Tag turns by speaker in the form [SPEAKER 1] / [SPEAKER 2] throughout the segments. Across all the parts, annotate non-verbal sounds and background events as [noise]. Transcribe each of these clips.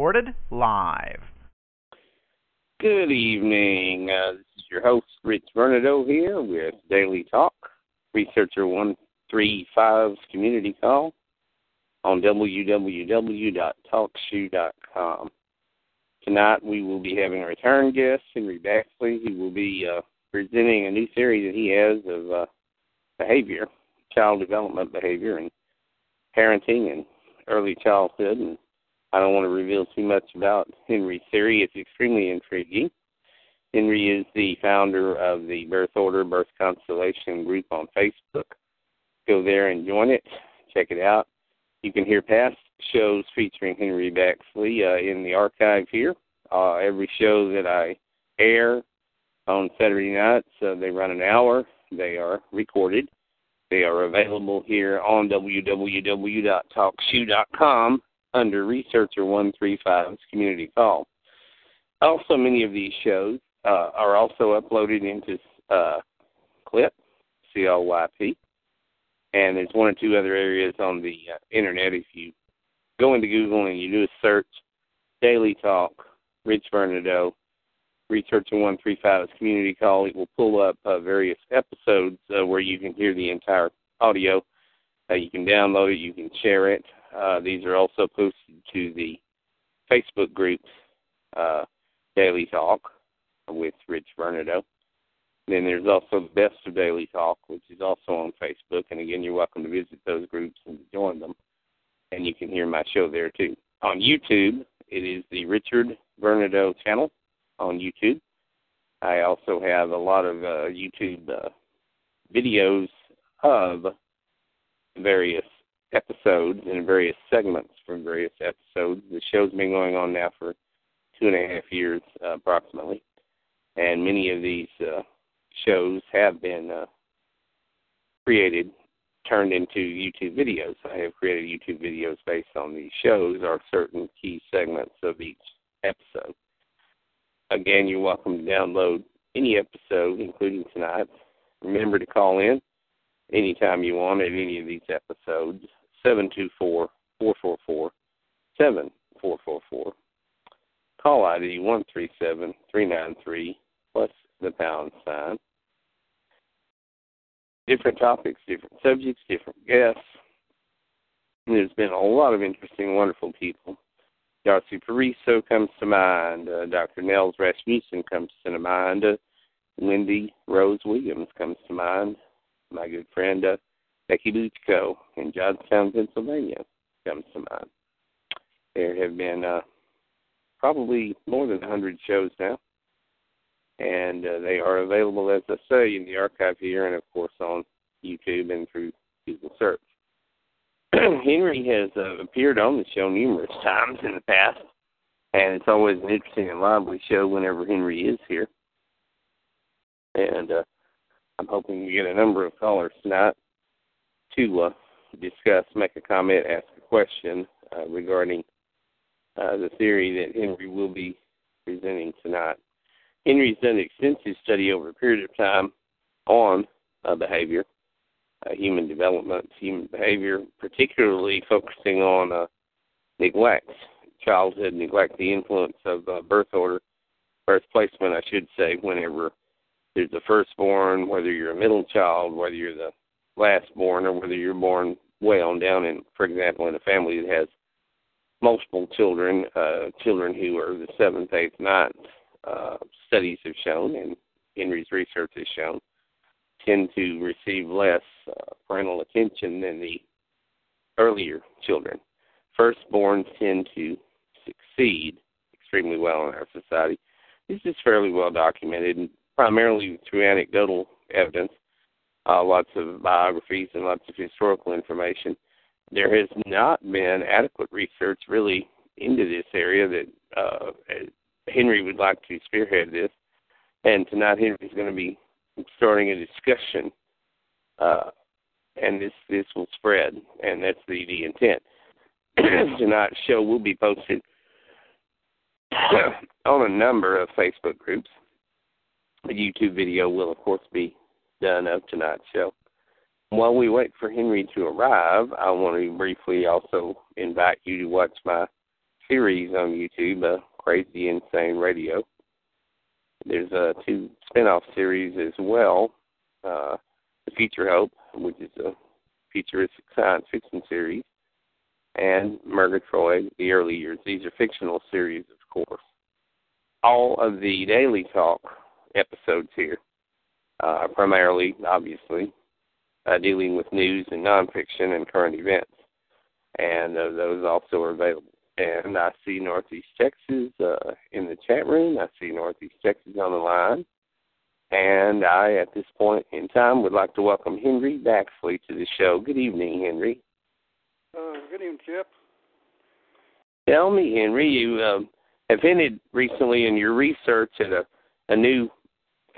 [SPEAKER 1] Recorded live.
[SPEAKER 2] Good evening. Uh, this is your host, Rich Bernardo, here with Daily Talk, Researcher 135's community call on www.talkshoe.com. Tonight we will be having a return guest, Henry Baxley. who will be uh, presenting a new theory that he has of uh, behavior, child development behavior, and parenting and early childhood. And I don't want to reveal too much about Henry's theory. It's extremely intriguing. Henry is the founder of the Birth Order Birth Constellation group on Facebook. Go there and join it. Check it out. You can hear past shows featuring Henry Baxley uh, in the archive here. Uh, every show that I air on Saturday nights, uh, they run an hour. They are recorded. They are available here on www.talkshoe.com under Researcher 135's Community Call. Also, many of these shows uh, are also uploaded into uh, Clyp, C-L-Y-P, and there's one or two other areas on the uh, internet. If you go into Google and you do a search, Daily Talk, Rich Bernardo, Researcher 135's Community Call, it will pull up uh, various episodes uh, where you can hear the entire audio. Uh, you can download it, you can share it. Uh, these are also posted to the Facebook group uh, Daily Talk with Rich Bernardo. Then there's also the Best of Daily Talk, which is also on Facebook. And again, you're welcome to visit those groups and join them. And you can hear my show there too. On YouTube, it is the Richard Bernardo channel on YouTube. I also have a lot of uh, YouTube uh, videos of various episodes and various segments from various episodes. The show's been going on now for two and a half years uh, approximately, and many of these uh, shows have been uh, created, turned into YouTube videos. I have created YouTube videos based on these shows or certain key segments of each episode. Again, you're welcome to download any episode, including tonight. Remember to call in anytime you want at any of these episodes. 724 444 7444. Call ID 137 393 plus the pound sign. Different topics, different subjects, different guests. There's been a lot of interesting, wonderful people. Darcy Pariso comes to mind. Uh, Dr. Nels Rasmussen comes to mind. Uh, Wendy Rose Williams comes to mind. My good friend uh, Becky Buchko in Johnstown, Pennsylvania comes to mind. There have been uh, probably more than 100 shows now, and uh, they are available, as I say, in the archive here and, of course, on YouTube and through Google search. [clears throat] Henry has uh, appeared on the show numerous times in the past, and it's always an interesting and lively show whenever Henry is here. And uh, I'm hoping we get a number of callers tonight to uh, discuss, make a comment, ask a question uh, regarding uh, the theory that Henry will be presenting tonight. Henry's done extensive study over a period of time on uh, behavior uh, human development, human behavior, particularly focusing on uh, neglect, childhood neglect, the influence of birth order, birth placement, I should say, whenever there's a firstborn, whether you're a middle child, whether you're the last born, or whether you're born way on down in, for example, in a family that has multiple children, uh, children who are the seventh, eighth, ninth. Uh, studies have shown, and Henry's research has shown, tend to receive less uh, parental attention than the earlier children. Firstborns tend to succeed extremely well in our society. This is fairly well documented, and primarily through anecdotal evidence. Uh, lots of biographies and lots of historical information. There has not been adequate research really into this area that uh, Henry would like to spearhead this. And tonight Henry's going to be starting a discussion, uh, and this this will spread, and that's the the intent. [clears throat] Tonight's show will be posted [clears throat] on a number of Facebook groups. A YouTube video will, of course, be done of tonight's show. While we wait for Henry to arrive, I want to briefly also invite you to watch my series on YouTube, uh, Crazy Insane Radio. There's uh, two spin-off series as well. Uh, the Future Hope, which is a futuristic science fiction series, and Murgatroyd, The Early Years. These are fictional series, of course. All of the Daily Talk episodes here, uh, primarily, obviously, uh, dealing with news and nonfiction and current events. And uh, those also are available. And I see Northeast Texas uh, in the chat room. I see Northeast Texas on the line. And I, at this point in time, would like to welcome Henry Baxley to the show. Good evening, Henry.
[SPEAKER 3] Uh, good evening, Chip.
[SPEAKER 2] Tell me, Henry, you um, have hinted recently in your research at a, a new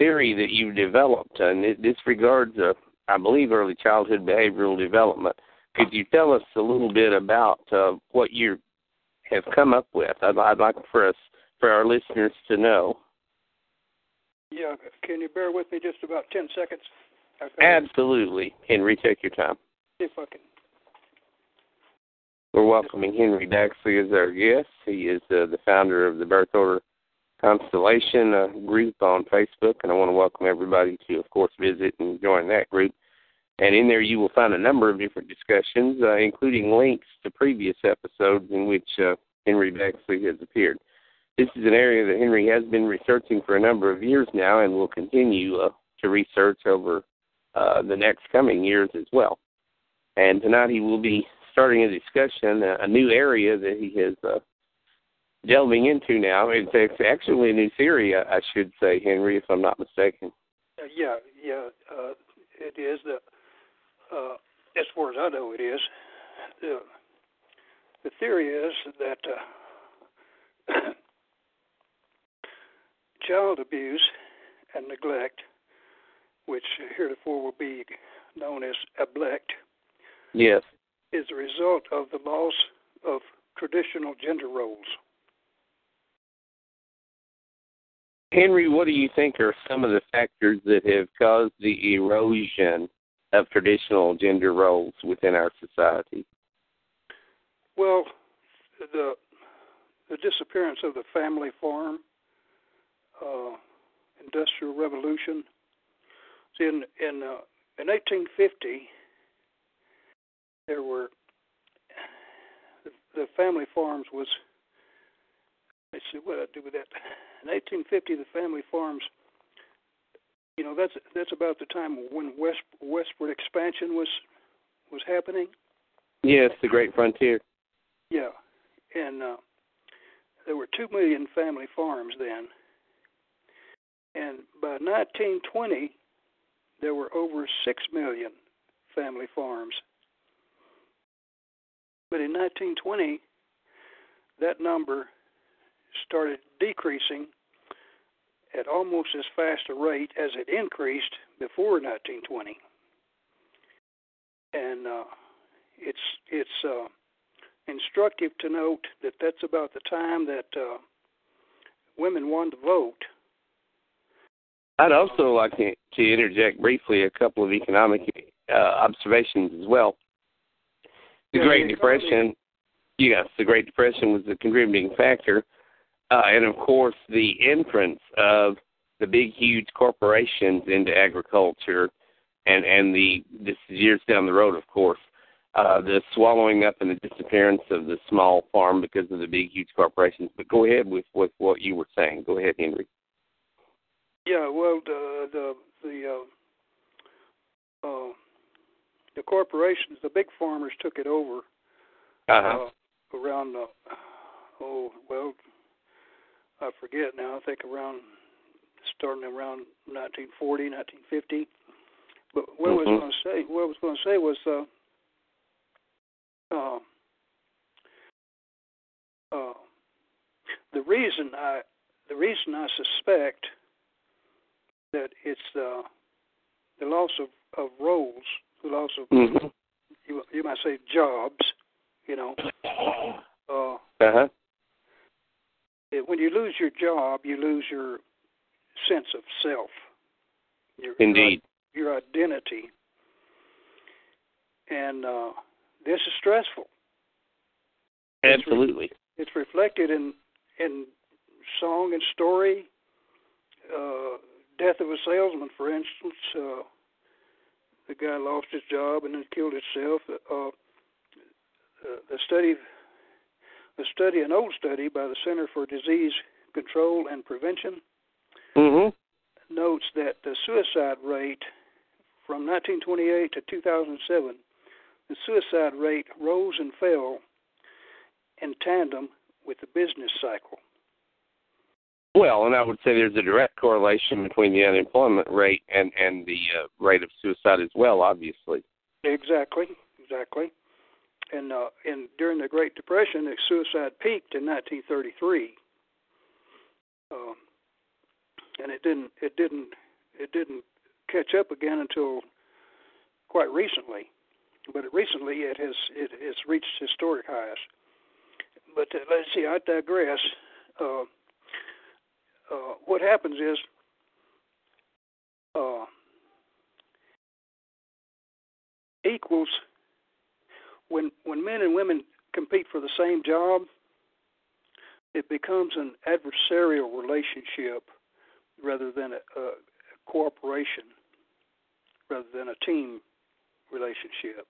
[SPEAKER 2] theory that you've developed, and it, this regards, uh, I believe, early childhood behavioral development. Could you tell us a little bit about uh, what you have come up with? I'd, I'd like for us, for our listeners, to know.
[SPEAKER 3] Yeah, can you bear with me just about ten seconds?
[SPEAKER 2] Absolutely, Henry. Take your time.
[SPEAKER 3] If I can.
[SPEAKER 2] We're welcoming Henry Baxley as our guest. He is uh, the founder of the Birth Order Constellation uh, group on Facebook, and I want to welcome everybody to, of course, visit and join that group. And in there, you will find a number of different discussions, uh, including links to previous episodes in which uh, Henry Baxley has appeared. This is an area that Henry has been researching for a number of years now and will continue uh, to research over uh, the next coming years as well. And tonight he will be starting a discussion, a, a new area that he has uh, delving into now. It's, it's actually a new theory, I, should say, Henry, if I'm not mistaken.
[SPEAKER 3] Uh, yeah, yeah, uh, it is. The uh, as far as I know, it is. The the theory is that uh, [coughs] child abuse and neglect, which heretofore will be known as neglect,
[SPEAKER 2] yes,
[SPEAKER 3] is a result of the loss of traditional gender roles.
[SPEAKER 2] Henry, what do you think are some of the factors that have caused the erosion of traditional gender roles within our society?
[SPEAKER 3] Well, the the disappearance of the family farm, uh, industrial revolution. In in uh, in 1850, there were the, family farms was let's see what I do with that. In 1850, the family farms. You know that's that's about the time when west westward expansion was was happening.
[SPEAKER 2] Yes, the Great Frontier.
[SPEAKER 3] Yeah, and uh, there were two million family farms then, and by 1920, there were over six million family farms. But in 1920, that number started decreasing at almost as fast a rate as it increased before 1920. And uh, it's it's uh, instructive to note that that's about the time that uh, women wanted to vote.
[SPEAKER 2] I'd also like to, to interject briefly a couple of economic uh, observations as well. The
[SPEAKER 3] Yeah,
[SPEAKER 2] Great
[SPEAKER 3] the
[SPEAKER 2] Depression, yes, the Great Depression was a contributing factor, uh, and of course the entrance of the big, huge corporations into agriculture, and and the this is years down the road, of course, uh, the swallowing up and the disappearance of the small farm because of the big, huge corporations. But go ahead with with what you were saying. Go ahead, Henry.
[SPEAKER 3] Yeah, well, the the the uh, uh, the corporations, the big farmers took it over
[SPEAKER 2] Uh-huh.
[SPEAKER 3] uh, around uh, oh well, I forget now. I think around starting around 1940, 1950. But what
[SPEAKER 2] mm-hmm.
[SPEAKER 3] I was going to say, what I was going to say was, uh, uh, uh, the reason I, the reason I suspect that it's the the loss of, of roles, the loss of
[SPEAKER 2] mm-hmm.
[SPEAKER 3] you, you might say jobs, you know. [coughs]
[SPEAKER 2] Uh huh.
[SPEAKER 3] When you lose your job, you lose your sense of self. Your,
[SPEAKER 2] Indeed.
[SPEAKER 3] Your, identity, and uh, this is stressful.
[SPEAKER 2] Absolutely.
[SPEAKER 3] It's, re- it's reflected in in song and story. Uh, death of a salesman, for instance. Uh, the guy lost his job and then killed himself. Uh, uh, the study, the study, an old study by the Center for Disease Control and Prevention,
[SPEAKER 2] mm-hmm.
[SPEAKER 3] notes that the suicide rate from 1928 to 2007, the suicide rate rose and fell in tandem with the business cycle.
[SPEAKER 2] Well, and I would say there's a direct correlation between the unemployment rate and and the uh, rate of suicide as well. Obviously.
[SPEAKER 3] Exactly. Exactly. And uh, and during the Great Depression, the suicide peaked in 1933, uh, and it didn't it didn't it didn't catch up again until quite recently. But recently, it has it has reached historic highs. But uh, let's see, I digress. Uh, uh, what happens is uh, equals when when men and women compete for the same job, it becomes an adversarial relationship rather than a, a cooperation, rather than a team relationship,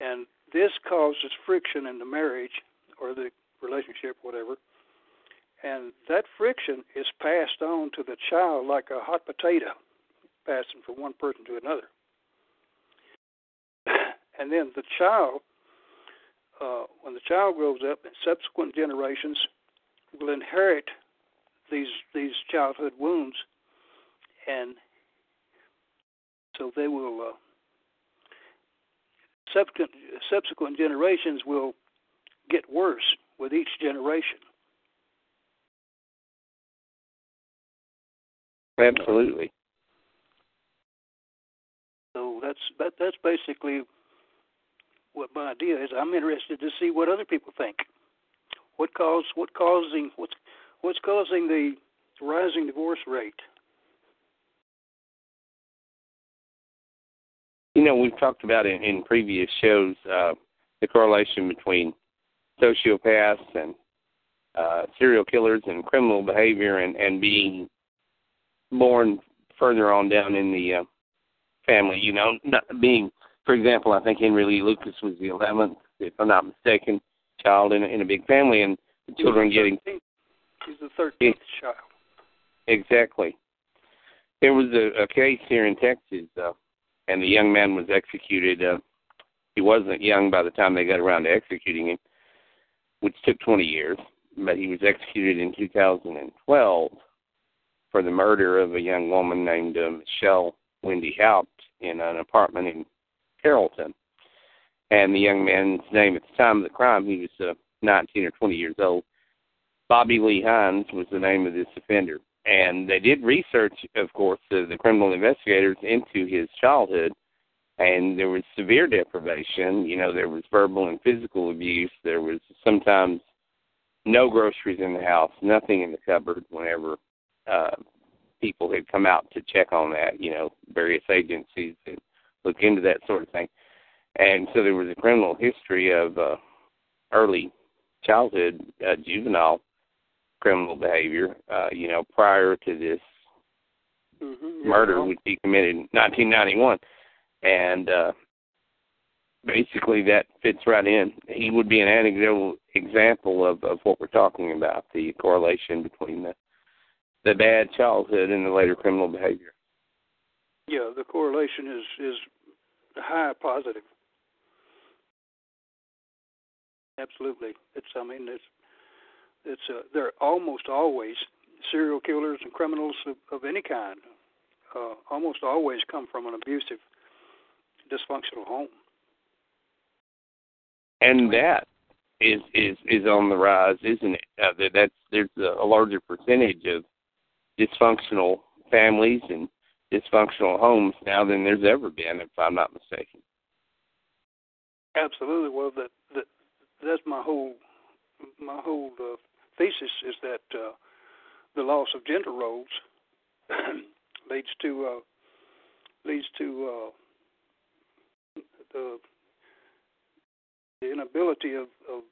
[SPEAKER 3] and this causes friction in the marriage or the relationship, whatever and that friction is passed on to the child like a hot potato passing from one person to another. And then the child, uh, when the child grows up, and subsequent generations will inherit these these childhood wounds, and so they will. Uh, subsequent subsequent generations will get worse with each generation.
[SPEAKER 2] Absolutely.
[SPEAKER 3] So that's that, that's basically what my idea is. I'm interested to see what other people think. What cause what causing what's what's causing the rising divorce rate?
[SPEAKER 2] You know, we've talked about in, in previous shows uh, the correlation between sociopaths and uh, serial killers and criminal behavior and, and being born further on down in the uh, family. You know, not being, for example, I think Henry Lee Lucas was the 11th, if I'm not mistaken, child in a, in a big family, and the children
[SPEAKER 3] he's
[SPEAKER 2] getting.
[SPEAKER 3] He's the 13th child.
[SPEAKER 2] Exactly. There was a, a case here in Texas, uh, and the young man was executed. Uh, he wasn't young by the time they got around to executing him, which took 20 years, but he was executed in 2012 for the murder of a young woman named uh, Michelle Wendy Haupt in an apartment in Carrollton. And the young man's name at the time of the crime, he was uh, 19 or 20 years old. Bobby Lee Hines was the name of this offender. And they did research, of course, uh, the criminal investigators into his childhood. And there was severe deprivation. You know, there was verbal and physical abuse. There was sometimes no groceries in the house, nothing in the cupboard whenever uh, people had come out to check on that, you know, various agencies that look into that sort of thing. And so there was a criminal history of uh, early childhood uh, juvenile criminal behavior, uh, you know, prior to this
[SPEAKER 3] mm-hmm.
[SPEAKER 2] murder, which he committed in 1991. And uh, basically that fits right in. He would be an anecdotal example of, of what we're talking about, the correlation between the the bad childhood and the later criminal behavior.
[SPEAKER 3] Yeah, the correlation is is high positive. Absolutely, it's. I mean, it's it's. Uh, they're almost always serial killers and criminals of, of any kind uh, almost always come from an abusive, dysfunctional home.
[SPEAKER 2] And that is is is on the rise, isn't it? Uh, that that's there's a, a larger percentage of dysfunctional families and dysfunctional homes now than there's ever been, if I'm not mistaken.
[SPEAKER 3] Absolutely. Well, that that that's my whole my whole uh, thesis is that uh, the loss of gender roles [clears throat] leads to uh, leads to uh, the the inability of, of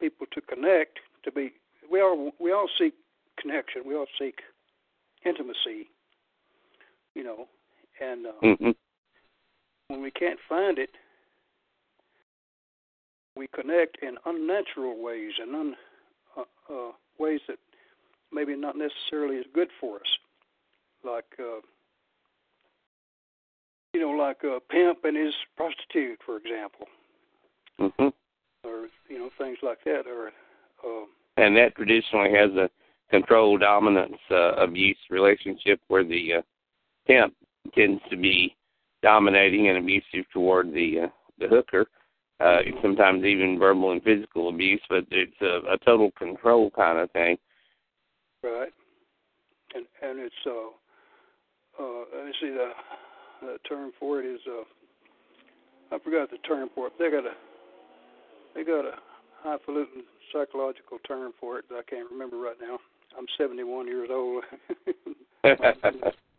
[SPEAKER 3] people to connect to be we all we all seek connection we all seek intimacy you know and uh,
[SPEAKER 2] mm-hmm.
[SPEAKER 3] when we can't find it we connect in unnatural ways and un, uh, uh, ways that maybe not necessarily is good for us, like uh, you know, like a pimp and his prostitute, for example,
[SPEAKER 2] mm-hmm.
[SPEAKER 3] or you know, things like that, or uh,
[SPEAKER 2] and that traditionally has a control dominance uh, abuse relationship where the uh, pimp tends to be dominating and abusive toward the uh, the hooker uh, sometimes even verbal and physical abuse, but it's a, a total control kind of thing.
[SPEAKER 3] Right, and and it's uh, uh, let me see the the term for it is uh, I forgot the term for it. They got a they got a highfalutin psychological term for it that I can't remember right now. I'm 71 years old. [laughs] [laughs]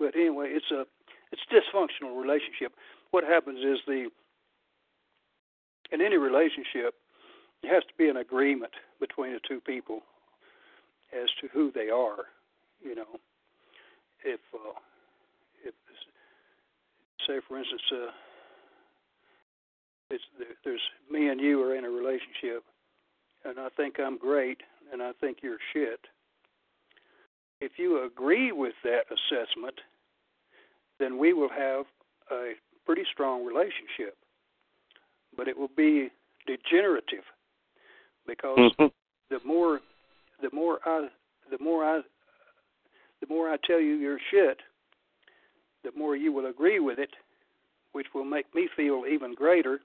[SPEAKER 3] but anyway, it's a it's dysfunctional relationship what happens is the in any relationship there has to be an agreement between the two people as to who they are. You know, if uh, if say for instance, uh, it's there's me and you are in a relationship, and I think I'm great, and I think you're shit. If you agree with that assessment, then we will have a pretty strong relationship, but it will be degenerative because
[SPEAKER 2] mm-hmm.
[SPEAKER 3] the more the more I the more I the more I tell you your shit, the more you will agree with it, which will make me feel even greater.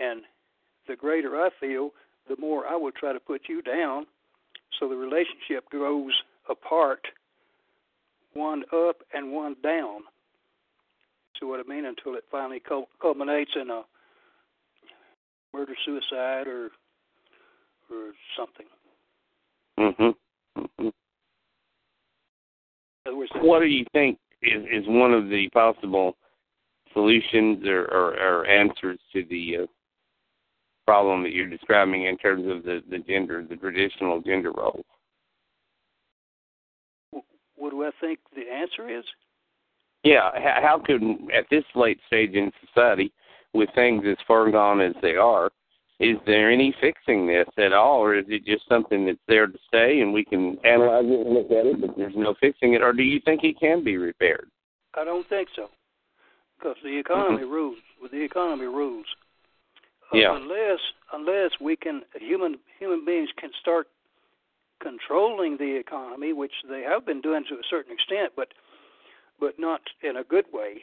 [SPEAKER 3] And the greater I feel, the more I will try to put you down. So the relationship grows apart, one up and one down. See what I mean? Until it finally culminates in a murder suicide or or something.
[SPEAKER 2] Mhm. Mhm. What do you think is is one of the possible solutions or, or, or answers to the uh, problem that you're describing in terms of the, the gender, the traditional gender roles?
[SPEAKER 3] What do I think the answer is?
[SPEAKER 2] Yeah, how could at this late stage in society, with things as far gone as they are, is there any fixing this at all, or is it just something that's there to stay and we can analyze it and look at it, but there's no fixing it, or do you think it can be repaired?
[SPEAKER 3] I don't think so, because the economy
[SPEAKER 2] mm-hmm.
[SPEAKER 3] rules. With the economy rules,
[SPEAKER 2] uh, yeah.
[SPEAKER 3] unless unless we can human human beings can start controlling the economy, which they have been doing to a certain extent, but but not in a good way.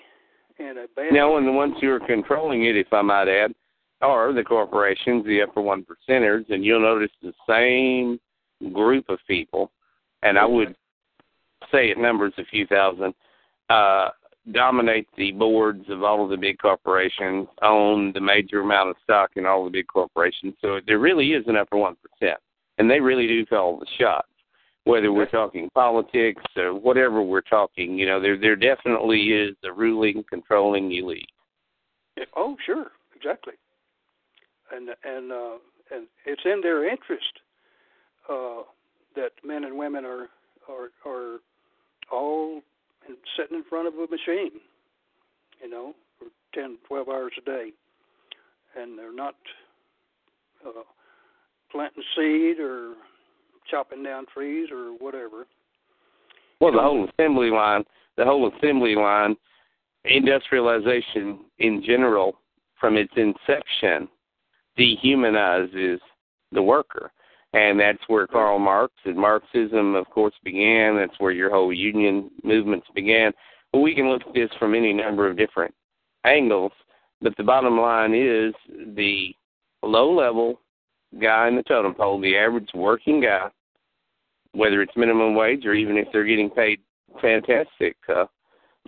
[SPEAKER 3] In a bad.
[SPEAKER 2] Now, and the ones who are controlling it, if I might add, are the corporations, the upper one percenters, and you'll notice the same group of people, and I would say it numbers a few thousand, uh, dominate the boards of all of the big corporations, own the major amount of stock in all the big corporations. So there really is an upper one percent, and they really do call the shots whether we're talking politics or whatever we're talking, you know, there there definitely is a ruling, controlling elite.
[SPEAKER 3] Oh, sure, exactly, and and uh, and it's in their interest uh, that men and women are are are all sitting in front of a machine, you know, for ten, twelve hours a day, and they're not uh, planting seed or chopping down trees or whatever.
[SPEAKER 2] Well, the whole assembly line, the whole assembly line, industrialization in general, from its inception, dehumanizes the worker. and that's where Karl Marx and Marxism, of course, began. That's where your whole union movements began. But we can look at this from any number of different angles. But the bottom line is the low level guy in the totem pole, the average working guy, whether it's minimum wage or even if they're getting paid fantastic uh,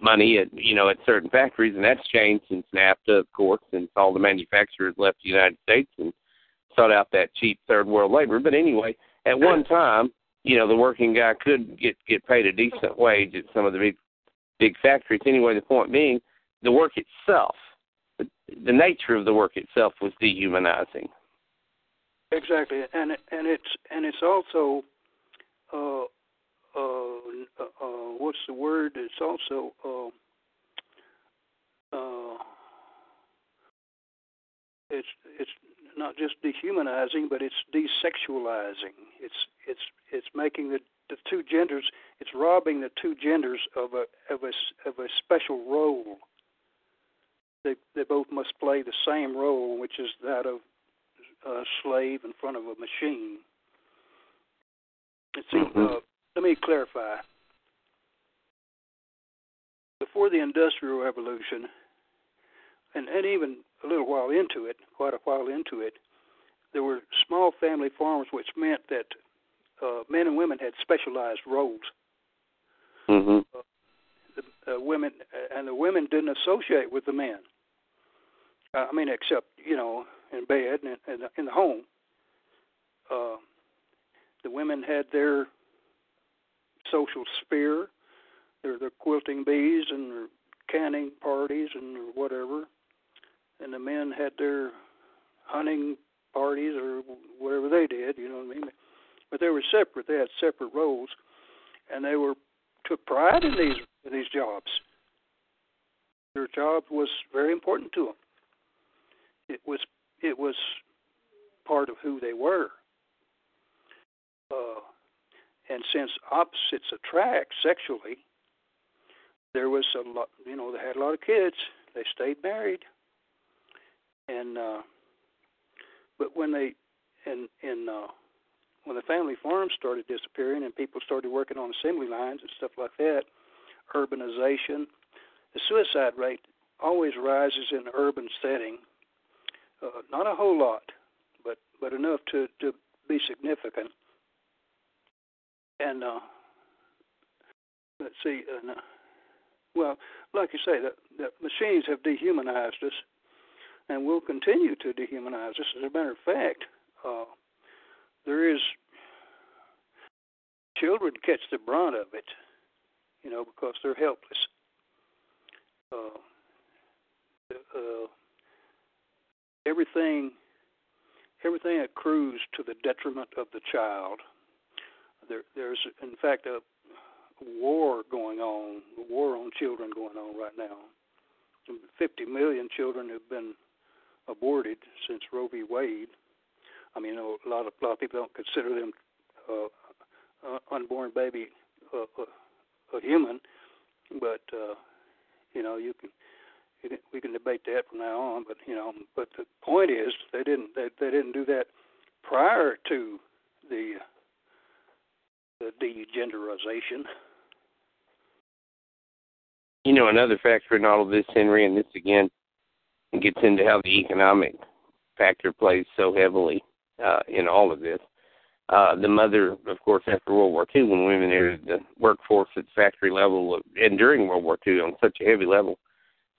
[SPEAKER 2] money at you know at certain factories, and that's changed since NAFTA, of course, since all the manufacturers left the United States and sought out that cheap third world labor. But anyway, at one time, you know, the working guy could get get paid a decent wage at some of the big big factories. Anyway, the point being, the work itself, the, the nature of the work itself was dehumanizing.
[SPEAKER 3] Exactly, and and it's and it's also uh, uh, uh, what's the word? It's also uh, uh, it's it's not just dehumanizing, but it's desexualizing. It's it's it's making the the two genders. It's robbing the two genders of a of a of a special role. They they both must play the same role, which is that of a slave in front of a machine. See, mm-hmm. uh, let me clarify. Before the Industrial Revolution, and, and even a little while into it, quite a while into it, there were small family farms, which meant that uh, men and women had specialized roles.
[SPEAKER 2] Mm-hmm. Uh,
[SPEAKER 3] the uh, women and the women didn't associate with the men. Uh, I mean, except you know, in bed and in, in the home. Uh, the women had their social sphere, their their quilting bees and their canning parties and whatever, and the men had their hunting parties or whatever they did. You know what I mean? But they were separate. They had separate roles, and they were took pride in these in these jobs. Their job was very important to them. It was it was part of who they were. Uh, and since opposites attract sexually, there was a lot. You know, they had a lot of kids. They stayed married, and uh, but when they in in uh, when the family farms started disappearing and people started working on assembly lines and stuff like that, urbanization, the suicide rate always rises in urban setting. Uh, not a whole lot, but but enough to to be significant. And uh, let's see, uh, well, like you say, the, the machines have dehumanized us, and will continue to dehumanize us. As a matter of fact, uh, there is children catch the brunt of it, you know, because they're helpless. Uh, uh, everything, everything accrues to the detriment of the child. There, there's, in fact, a war going on, a war on children going on right now. 50 million children have been aborted since Roe v. Wade. I mean, a lot of a lot of people don't consider them uh, uh, unborn baby uh, uh, a human, but uh, you know you can, you can we can debate that from now on. But you know, but the point is they didn't they, they didn't do that prior to the the degenderization.
[SPEAKER 2] You know, another factor in all of this, Henry, and this again gets into how the economic factor plays so heavily uh, in all of this. Uh, the mother, of course, after World War II, when women entered the workforce at factory level, and during World War II on such a heavy level,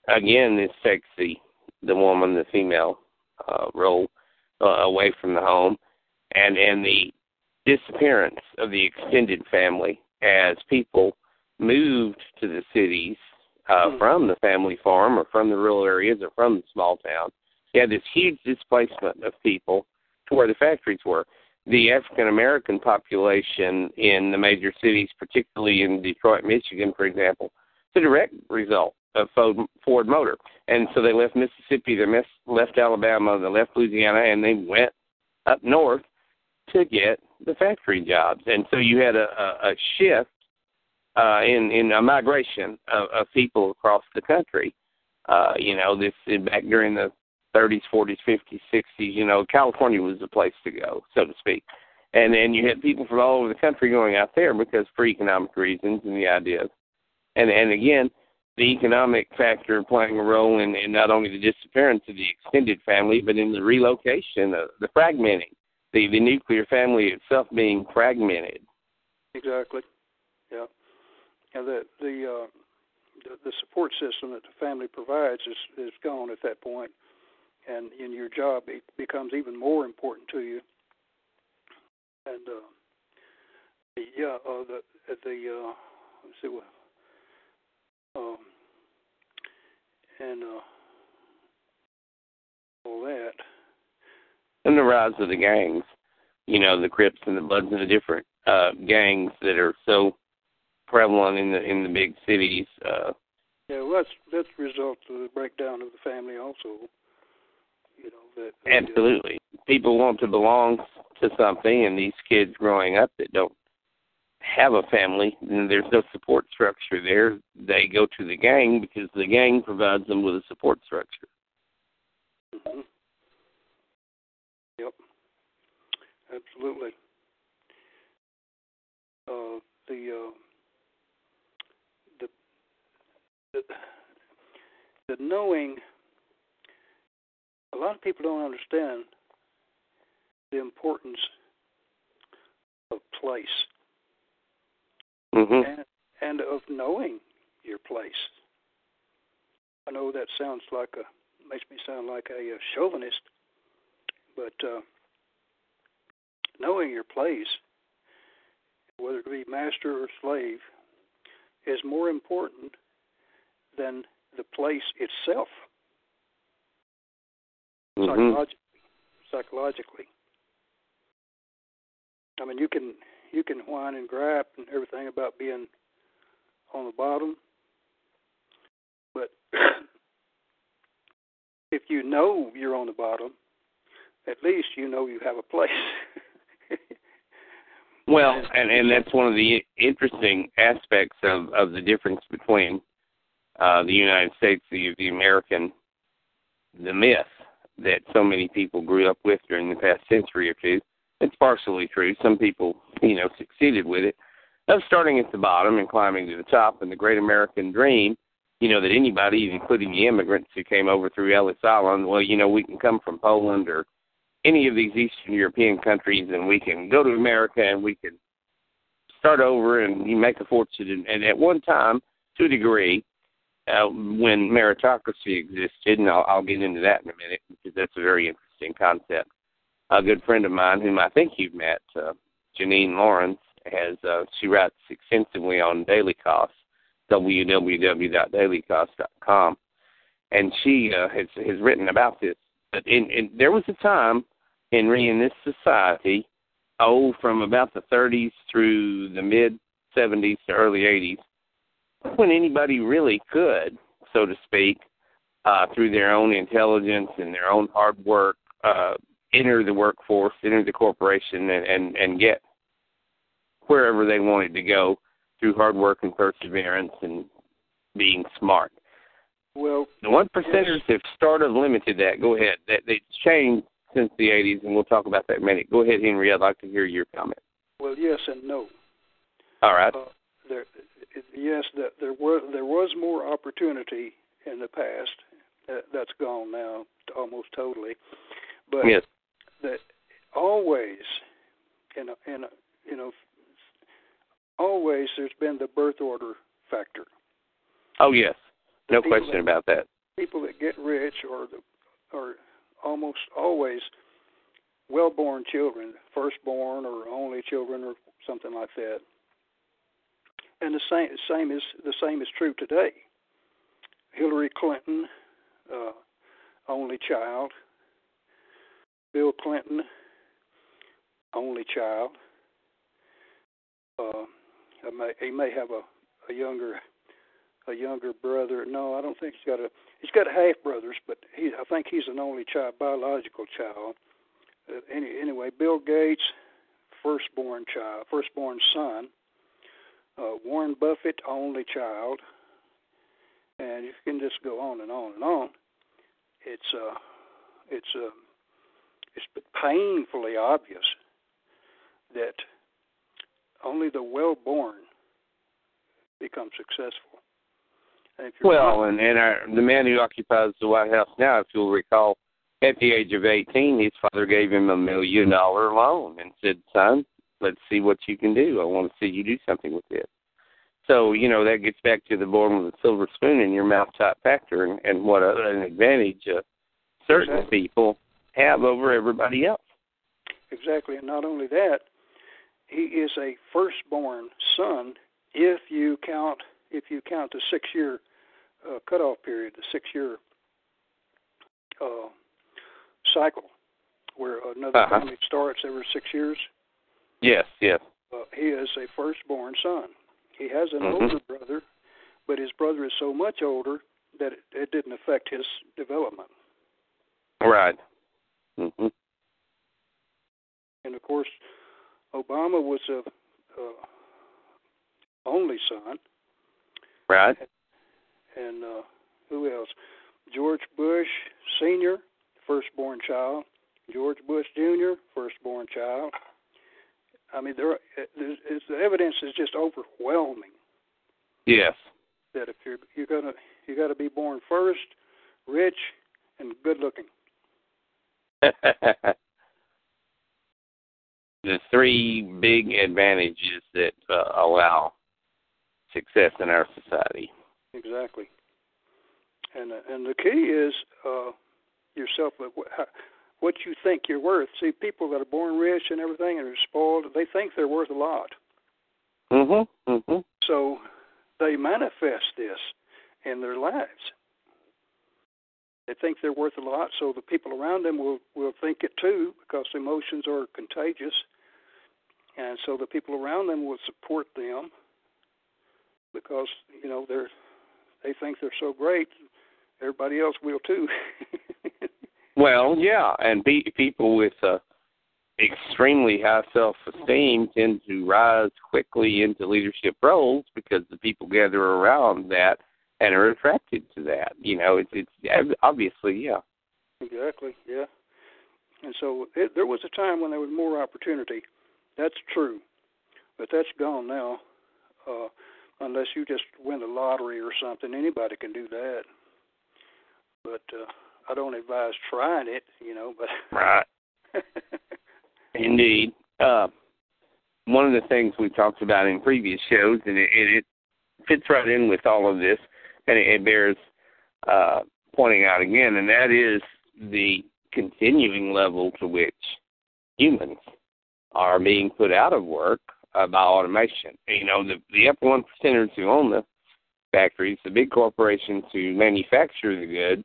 [SPEAKER 2] again, this takes the the woman, the female uh, role uh, away from the home, and and the disappearance of the extended family as people moved to the cities uh, mm-hmm. from the family farm or from the rural areas or from the small town. You had this huge displacement of people to where the factories were. The African American population in the major cities, particularly in Detroit, Michigan, for example, a direct result of Ford Motor. And so they left Mississippi, they left Alabama, they left Louisiana, and they went up north to get the factory jobs. And so you had a, a, a shift uh, in in a migration of, of people across the country. Uh, you know, this back during the 30s, 40s, 50s, 60s. You know, California was the place to go, so to speak. and then you had people from all over the country going out there because for economic reasons and the ideas. And and again, the economic factor playing a role in, in not only the disappearance of the extended family, but in the relocation, uh, the fragmenting, the the nuclear family itself being fragmented.
[SPEAKER 3] Exactly. Yeah. And the the uh, the, the support system that the family provides is is gone at that point, and in your job it becomes even more important to you and uh, yeah, uh, the the uh, let's see what, um, and uh, all that.
[SPEAKER 2] And the rise of the gangs, you know, the Crips and the Bloods and the different uh, gangs that are so prevalent in the in the big cities. Uh,
[SPEAKER 3] yeah, well, that's that's the result of the breakdown of the family, also. You know that.
[SPEAKER 2] Absolutely, people want to belong to something, and these kids growing up that don't have a family, and there's no support structure there, they go to the gang because the gang provides them with a support structure.
[SPEAKER 3] Mm-hmm. Yep, absolutely. Uh, the, uh, the the the knowing. A lot of people don't understand the importance of place
[SPEAKER 2] mm-hmm.
[SPEAKER 3] and, and of knowing your place. I know that sounds like a makes me sound like a, a chauvinist, but uh, knowing your place, whether it be master or slave, is more important than the place itself.
[SPEAKER 2] Mm-hmm.
[SPEAKER 3] psychologically. I mean, you can you can whine and gripe and everything about being on the bottom, but [clears throat] if you know you're on the bottom, at least you know you have a place. [laughs]
[SPEAKER 2] well, and and that's one of the interesting aspects of of the difference between uh, the United States, the the American, the myth that so many people grew up with during the past century or two it's partially true. Some people, you know, succeeded with it. Of starting at the bottom and climbing to the top, and the great American dream, you know, that anybody, including the immigrants who came over through Ellis Island, well, you know, we can come from Poland or any of these Eastern European countries, and we can go to America and we can start over and you make a fortune. And, at one time, to a degree, uh, when meritocracy existed, and I'll, I'll get into that in a minute because that's a very interesting concept a good friend of mine, whom I think you've met, uh, Janine Lawrence, has uh, she writes extensively on Daily Kos, www.dailykos.com, and she uh, has has written about this. But in, in there was a time, Henry, in this society, oh, from about the 30s through the mid 70s to early 80s, when anybody really could, so to speak, uh, through their own intelligence and their own hard work, uh, enter the workforce, enter the corporation, and and, and get wherever they wanted to go through hard work and perseverance and being smart.
[SPEAKER 3] Well,
[SPEAKER 2] the one percenters have started limited that. Go ahead. That they changed since the '80s, and we'll talk about that in a minute. Go ahead, Henry. I'd like to hear your comment.
[SPEAKER 3] Well, yes and no.
[SPEAKER 2] All right.
[SPEAKER 3] Uh, there, yes, that there was there was more opportunity in the past. That, that's gone now, almost totally. But
[SPEAKER 2] yes
[SPEAKER 3] that always, in a, in a, you know, always there's been the birth order factor.
[SPEAKER 2] Oh yes, no question
[SPEAKER 3] that,
[SPEAKER 2] about that.
[SPEAKER 3] People that get rich or the, are almost always well-born children, firstborn or only children or something like that. And the same same is the same is true today. Hillary Clinton, uh, only child, Bill Clinton, only child. Uh, may, he may have a, a younger a younger brother. No, I don't think he's got a he's got half brothers, but he I think he's an only child, biological child. Uh, any, anyway, Bill Gates, firstborn child, firstborn son. Uh, Warren Buffett, only child, and you can just go on and on and on. It's uh, it's uh, it's painfully obvious that only the well-born become successful. And
[SPEAKER 2] well, and and our, the man who occupies the White House now, if you'll recall, at the age of 18, his father gave him a million dollar loan and said, "Son, let's see what you can do. I want to see you do something with this." So you know that gets back to the born with a silver spoon in your mouth type factor, and, and what a, an advantage uh, certain
[SPEAKER 3] exactly.
[SPEAKER 2] people have over everybody else.
[SPEAKER 3] Exactly, and not only that, he is a firstborn son if you count if you count the six year uh, cutoff period, the six year uh, cycle, where another
[SPEAKER 2] uh-huh.
[SPEAKER 3] family starts every six years.
[SPEAKER 2] Yes, yes.
[SPEAKER 3] Uh, he is a firstborn son. He has an
[SPEAKER 2] mm-hmm.
[SPEAKER 3] older brother, but his brother is so much older that it, it didn't affect his development.
[SPEAKER 2] Right. Mm-hmm.
[SPEAKER 3] And of course, Obama was a uh, only son.
[SPEAKER 2] Right.
[SPEAKER 3] And uh, who else? George Bush Senior, firstborn child. George Bush Jr., firstborn child. I mean, there's, the evidence is just overwhelming.
[SPEAKER 2] Yes.
[SPEAKER 3] That if you're you're gonna you got to be born first, rich, and good looking.
[SPEAKER 2] The three big advantages that uh, allow success in our society.
[SPEAKER 3] Exactly. And uh, and the key is uh, yourself. What you think you're worth. See, people that are born rich and everything and are spoiled, they think they're worth a lot.
[SPEAKER 2] Mhm. Mhm.
[SPEAKER 3] So they manifest this in their lives. They think they're worth a lot, so the people around them will will think it too, because emotions are contagious, and so the people around them will support them because you know they're they think they're so great. Everybody else will too. [laughs]
[SPEAKER 2] well, yeah, and be, people with uh, extremely high self-esteem tend to rise quickly into leadership roles because the people gather around that and are attracted to that. You know, it's it's obviously, yeah.
[SPEAKER 3] Exactly, yeah. And so it, there was a time when there was more opportunity. That's true, but that's gone now. Uh, unless you just win the lottery or something, anybody can do that. But uh, I don't advise trying it, you know. But [laughs]
[SPEAKER 2] right. Indeed. Uh, one of the things we talked about in previous shows, and it, it fits right in with all of this, and it, bears uh, pointing out again, and that is the continuing level to which humans are being put out of work uh, by automation. You know, the the upper one percenters who own the factories, the big corporations who manufacture the goods,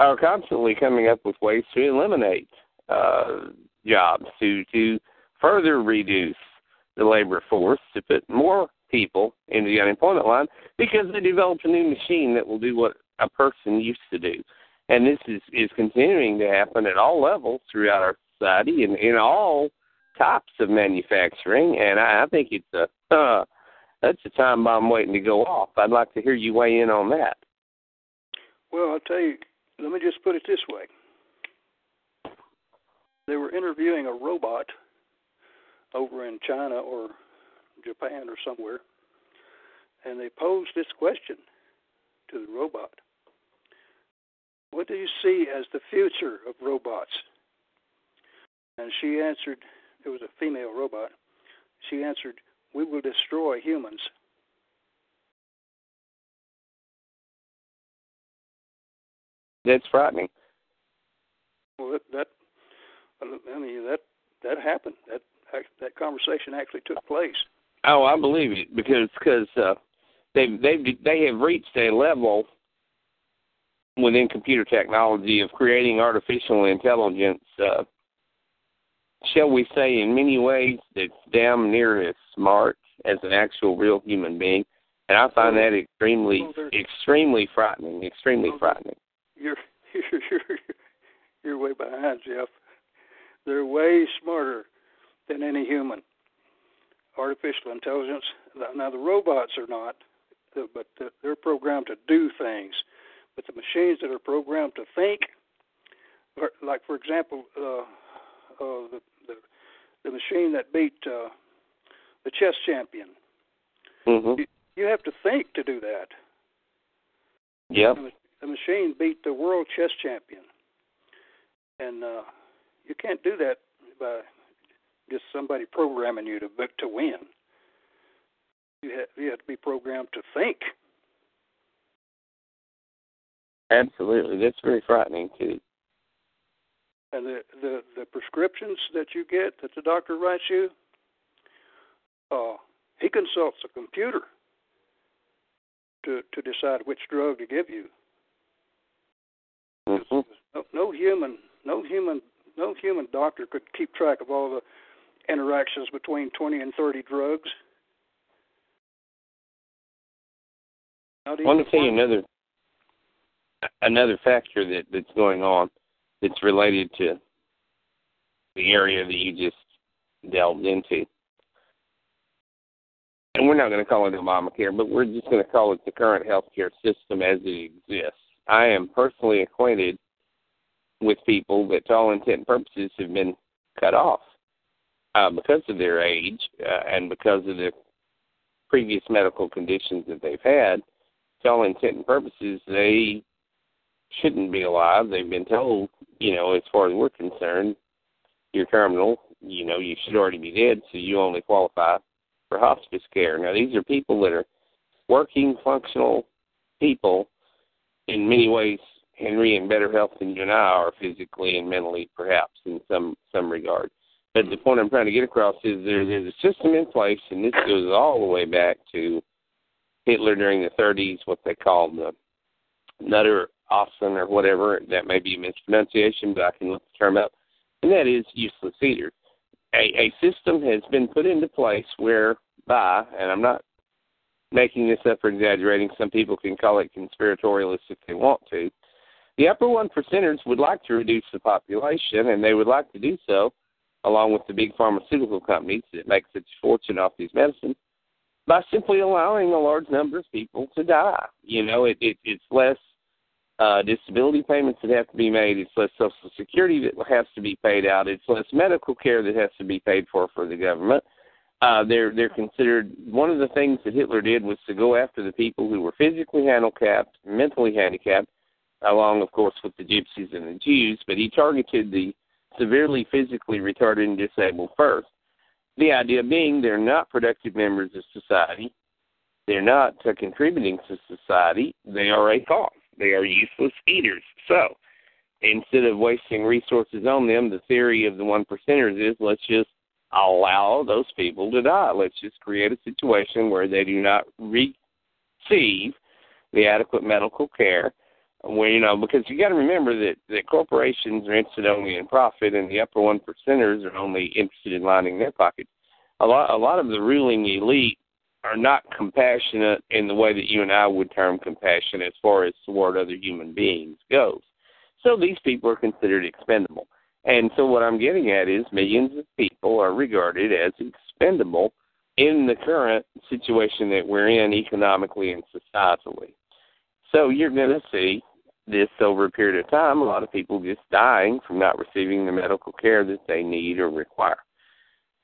[SPEAKER 2] are constantly coming up with ways to eliminate uh, jobs, to to further reduce the labor force, to put more people into the unemployment line because they developed a new machine that will do what a person used to do. And this is, is continuing to happen at all levels throughout our society and in all types of manufacturing. And I, I think it's a uh, that's a time bomb waiting to go off. I'd like to hear you weigh in on that.
[SPEAKER 3] Well, I'll tell you. Let me just put it this way. They were interviewing a robot over in China or Japan or somewhere, and they posed this question to the robot What do you see as the future of robots? And she answered, it was a female robot, she answered, We will destroy humans.
[SPEAKER 2] That's frightening.
[SPEAKER 3] Well, that, that I mean that that happened. That that conversation actually took place.
[SPEAKER 2] Oh, I believe it because because uh, they they they have reached a level within computer technology of creating artificial intelligence. Uh, shall we say, in many ways, that's damn near as smart as an actual real human being, and I find that extremely
[SPEAKER 3] well,
[SPEAKER 2] extremely frightening. Extremely
[SPEAKER 3] well,
[SPEAKER 2] frightening.
[SPEAKER 3] You're [laughs] you're you're you're way behind, Jeff. They're way smarter than any human. Artificial intelligence. Now the robots are not, but they're programmed to do things. But the machines that are programmed to think, like for example, uh, uh, the, the the machine that beat uh, the chess champion.
[SPEAKER 2] Mm-hmm.
[SPEAKER 3] You, you have to think to do that.
[SPEAKER 2] Yep.
[SPEAKER 3] The, the machine beat the world chess champion, and uh, you can't do that by just somebody programming you to to win. You have you have to be programmed to think.
[SPEAKER 2] Absolutely, that's very frightening too.
[SPEAKER 3] And the the the prescriptions that you get that the doctor writes you, uh, he consults a computer to to decide which drug to give you.
[SPEAKER 2] Mm-hmm.
[SPEAKER 3] No, no human, no human, no human doctor could keep track of all the interactions between 20 and 30 drugs.
[SPEAKER 2] I want to tell you another another factor that that's going on that's related to the area that you just delved into. And we're not going to call it Obamacare, but we're just going to call it the current healthcare system as it exists. I am personally acquainted with people that, to all intent and purposes, have been cut off uh, because of their age uh, and because of the previous medical conditions that they've had. To all intent and purposes, they shouldn't be alive. They've been told, you know, as far as we're concerned, you're terminal. You know, you should already be dead, so you only qualify for hospice care. Now, these are people that are working, functional people in many ways, Henry, in better health than you and I are physically and mentally, perhaps in some some regard. But the point I'm trying to get across is there, mm-hmm. there's a system in place, and this goes all the way back to Hitler during the 30s, what they called the Nutter Austin or whatever. That may be a mispronunciation, but I can look the term up. And that is useless eaters. A, a system has been put into place whereby, and I'm not making this up or exaggerating, some people can call it conspiratorialist if they want to. The upper one percenters would like to reduce the population, and they would like to do so along with the big pharmaceutical companies that make such a fortune off these medicines by simply allowing a large number of people to die. You know, it, it it's less uh, disability payments that have to be made. It's less Social Security that has to be paid out. It's less medical care that has to be paid for for the government. Uh, they're they're considered one of the things that Hitler did was to go after the people who were physically handicapped, mentally handicapped, along of course with the gypsies and the Jews. But he targeted the severely physically retarded and disabled first. The idea being they're not productive members of society. They're not contributing to society. They are a cost. They are useless eaters. So instead of wasting resources on them, the theory of the one percenters is let's just allow those people to die. Let's just create a situation where they do not receive the adequate medical care. Where you know, because you got to remember that that corporations are interested only in profit, and the upper one percenters are only interested in lining their pockets. A lot, a lot of the ruling elite are not compassionate in the way that you and I would term compassion as far as toward other human beings goes. So these people are considered expendable. And so what I'm getting at is millions of people are regarded as expendable in the current situation that we're in economically and societally. So you're going to see this over a period of time, a lot of people just dying from not receiving the medical care that they need or require.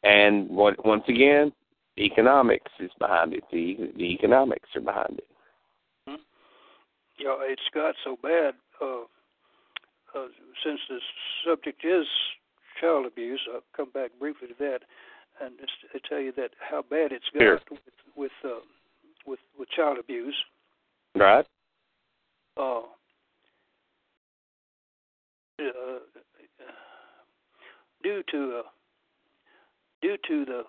[SPEAKER 2] And what, once again, economics is behind it. The, the economics are behind it.
[SPEAKER 3] Hmm? Yeah, it's got so bad. Uh, uh, since the subject is child abuse, I'll come back briefly to that, and just to tell you that how bad it's got
[SPEAKER 2] Sure.
[SPEAKER 3] with with, uh, with with child abuse.
[SPEAKER 2] Right?
[SPEAKER 3] Uh, uh, due to uh, due to the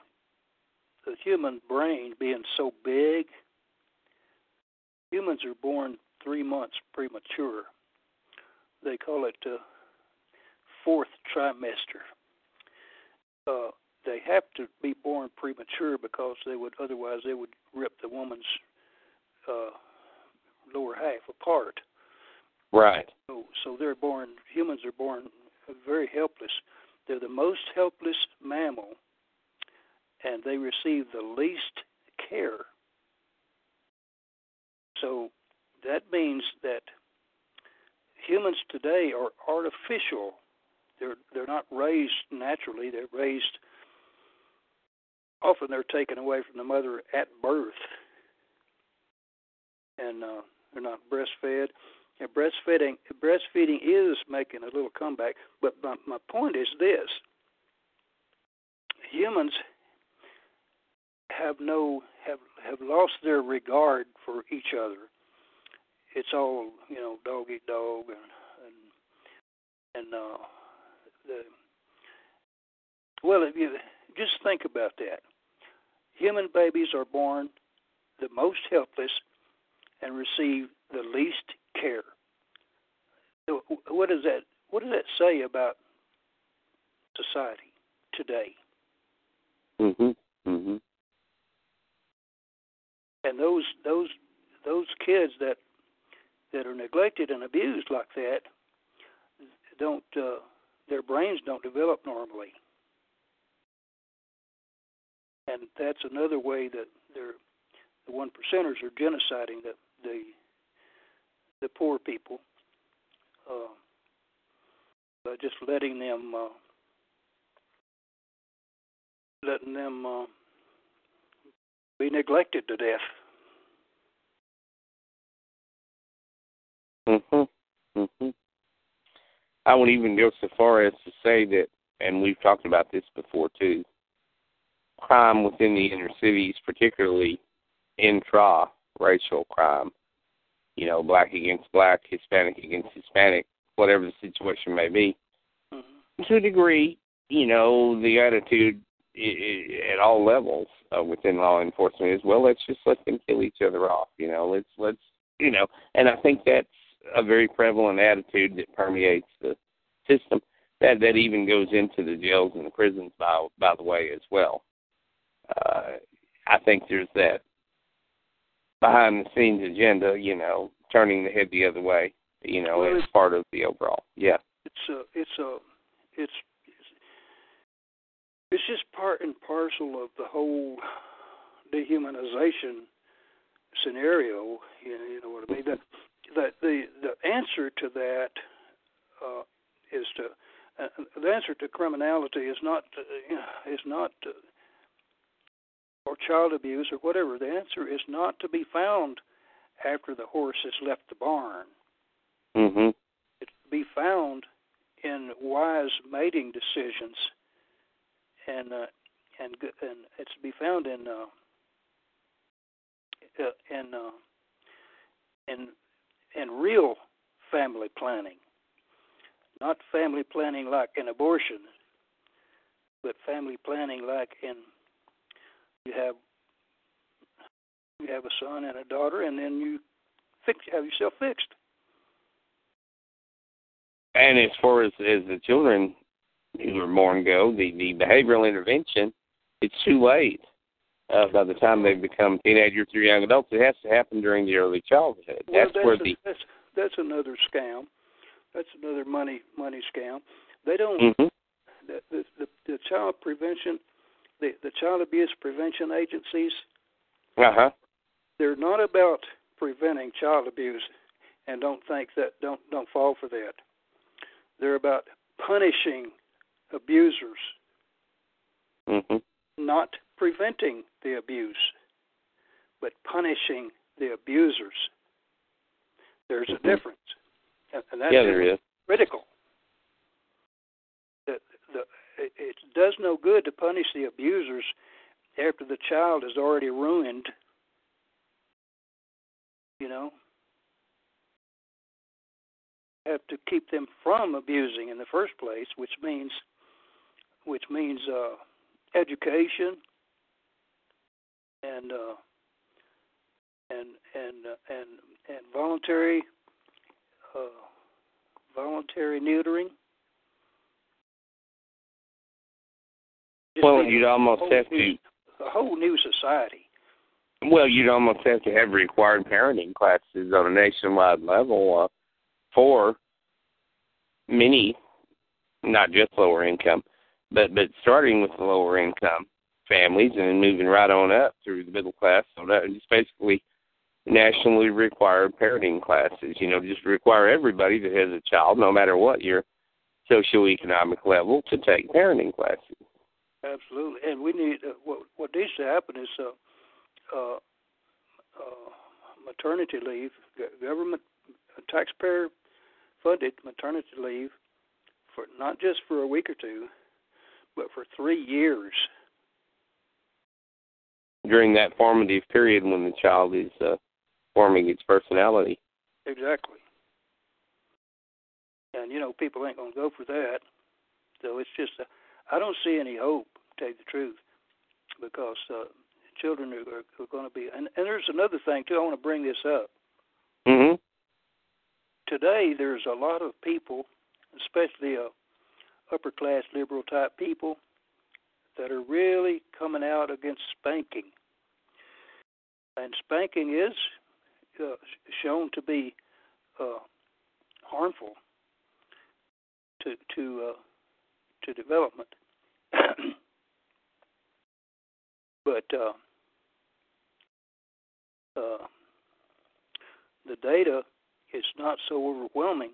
[SPEAKER 3] the human brain being so big, humans are born three months premature. They call it uh, fourth trimester. Uh, they have to be born premature because they would otherwise they would rip the woman's uh, lower half apart.
[SPEAKER 2] Right.
[SPEAKER 3] So, so they're born. Humans are born very helpless. They're the most helpless mammal, and they receive the least care. So that means that humans today are artificial. They're they're not raised naturally. They're raised often they're taken away from the mother at birth, and uh, they're not breastfed. And breastfeeding breastfeeding is making a little comeback, but my, my point is this: humans have no have have lost their regard for each other. It's all you know, dog eat dog, and and and uh, the well, if you just think about that, human babies are born the most helpless and receive the least care. What does that What does that say about society today?
[SPEAKER 2] Mhm. Mhm.
[SPEAKER 3] And those those those kids that that are neglected and abused like that don't uh, their brains don't develop normally, and that's another way that they're the one percenters are genociding the the the poor people uh, by just letting them uh, letting them uh, be neglected to death.
[SPEAKER 2] Mhm. Mhm. I would even go so far as to say that, and we've talked about this before too. Crime within the inner cities, particularly intra-racial crime, you know, black against black, Hispanic against Hispanic, whatever the situation may be.
[SPEAKER 3] Mm-hmm.
[SPEAKER 2] To a degree, you know, the attitude at all levels uh, within law enforcement is well. Let's just let them kill each other off. You know, let's let's you know, and I think that's a very prevalent attitude that permeates the system. That that even goes into the jails and the prisons, by by the way, as well. Uh, I think there's that behind the scenes agenda, you know, turning the head the other way, you know,
[SPEAKER 3] well,
[SPEAKER 2] as part of the overall. Yeah.
[SPEAKER 3] It's a, it's a, it's, it's just part and parcel of the whole dehumanization scenario. You know, you know what I mean? That, that the the answer to that uh, is to uh, the answer to criminality is not uh, is not uh, or child abuse or whatever. The answer is not to be found after the horse has left the barn.
[SPEAKER 2] Mhm.
[SPEAKER 3] It's to be found in wise mating decisions, and uh, and and it's to be found in uh, uh, in uh, in in real family planning, not family planning like an abortion, but family planning like in you have you have a son and a daughter, and then you fix have yourself fixed.
[SPEAKER 2] And as far as as the children who are born go, the the behavioral intervention, it's too late. Uh, by the time they become teenagers or young adults, it has to happen during the early childhood.
[SPEAKER 3] Well,
[SPEAKER 2] that's,
[SPEAKER 3] that's
[SPEAKER 2] where
[SPEAKER 3] a,
[SPEAKER 2] the
[SPEAKER 3] that's that's another scam. That's another money money scam. They don't
[SPEAKER 2] mm-hmm.
[SPEAKER 3] the, the the the child prevention the the child abuse prevention agencies
[SPEAKER 2] uh huh
[SPEAKER 3] they're not about preventing child abuse and don't think that don't don't fall for that. They're about punishing abusers,
[SPEAKER 2] mm-hmm.
[SPEAKER 3] not preventing the abuse, but punishing the abusers. There's
[SPEAKER 2] mm-hmm.
[SPEAKER 3] a difference, and, and that's
[SPEAKER 2] yeah, there is.
[SPEAKER 3] critical. It does no good to punish the abusers after the child is already ruined. You know, have to keep them from abusing in the first place, which means, which means uh, education and uh, and and uh, and and voluntary uh, voluntary neutering. Just
[SPEAKER 2] Well, you'd almost have
[SPEAKER 3] new,
[SPEAKER 2] to.
[SPEAKER 3] a whole new society.
[SPEAKER 2] Well, you'd almost have to have required parenting classes on a nationwide level uh, for many, not just lower income, but but starting with the lower income families and then moving right on up through the middle class. So that is basically nationally required parenting classes. You know, just require everybody that has a child, no matter what your socioeconomic level, to take parenting classes.
[SPEAKER 3] Absolutely, and we need uh, what what needs to happen is uh, uh, uh, maternity leave, government, uh, taxpayer funded maternity leave for not just for a week or two, but for three years.
[SPEAKER 2] During that formative period when the child is uh, forming its personality.
[SPEAKER 3] Exactly. And you know, people ain't gonna go for that. So it's just, uh, I don't see any hope, to tell you the truth, because uh, children are, are, are going to be. And, and there's another thing too. I want to bring this up.
[SPEAKER 2] Mm-hmm.
[SPEAKER 3] Today, there's a lot of people, especially uh, upper class liberal type people, that are really coming out against spanking. And spanking is uh, shown to be uh, harmful to to uh, to development. [coughs] but uh, uh, the data is not so overwhelming